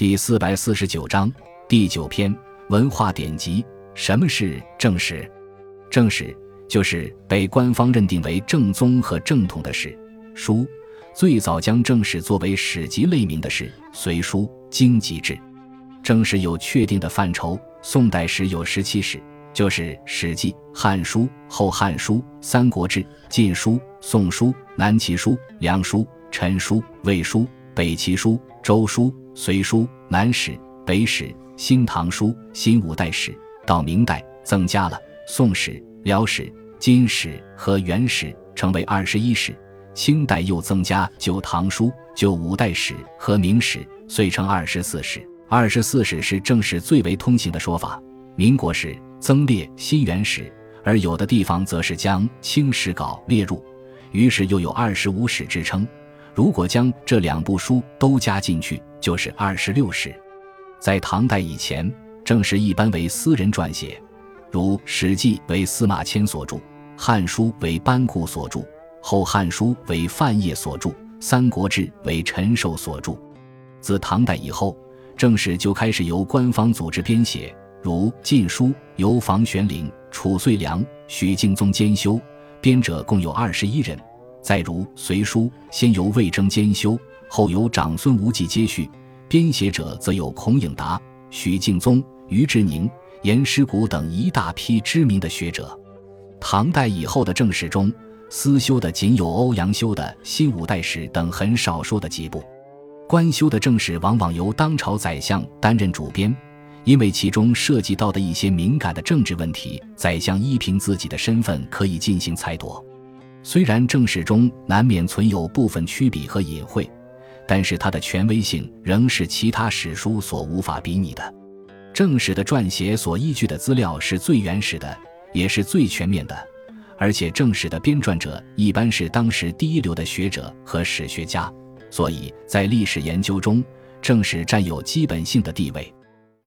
第四百四十九章第九篇文化典籍。什么是正史？正史就是被官方认定为正宗和正统的史书。最早将正史作为史籍类名的是《隋书·经籍志》。正史有确定的范畴，宋代时有十七史，就是《史记》《汉书》《后汉书》《三国志》《晋书》《宋书》《南齐书》《梁书》《陈书》《魏书》《北齐书》《周书》《隋书》《南史》《北史》《新唐书》《新五代史》。到明代，增加了《宋史》《辽史》《金史》和《元史》，成为二十一史。清代又增加《旧唐书》《旧五代史》和《明史》，遂成二十四史。二十四史是正史最为通行的说法。民国时增列《新元史》，而有的地方则是将《清史稿》列入，于是又有二十五史之称。如果将这两部书都加进去，就是二十六史。在唐代以前，正史一般为私人撰写，如《史记》为司马迁所著，《汉书》为班固所著，《后汉书》为范晔所著，《三国志》为陈寿所著。自唐代以后。正史就开始由官方组织编写，如《晋书》由房玄龄、褚遂良、许敬宗监修，编者共有二十一人；再如《隋书》，先由魏征监修，后由长孙无忌接续，编写者则有孔颖达、许敬宗、于志宁、颜师古等一大批知名的学者。唐代以后的正史中，私修的仅有欧阳修的《新五代史》等很少数的几部。官修的正史往往由当朝宰相担任主编，因为其中涉及到的一些敏感的政治问题，宰相依凭自己的身份可以进行裁夺。虽然正史中难免存有部分曲笔和隐晦，但是它的权威性仍是其他史书所无法比拟的。正史的撰写所依据的资料是最原始的，也是最全面的，而且正史的编撰者一般是当时第一流的学者和史学家。所以在历史研究中，正史占有基本性的地位。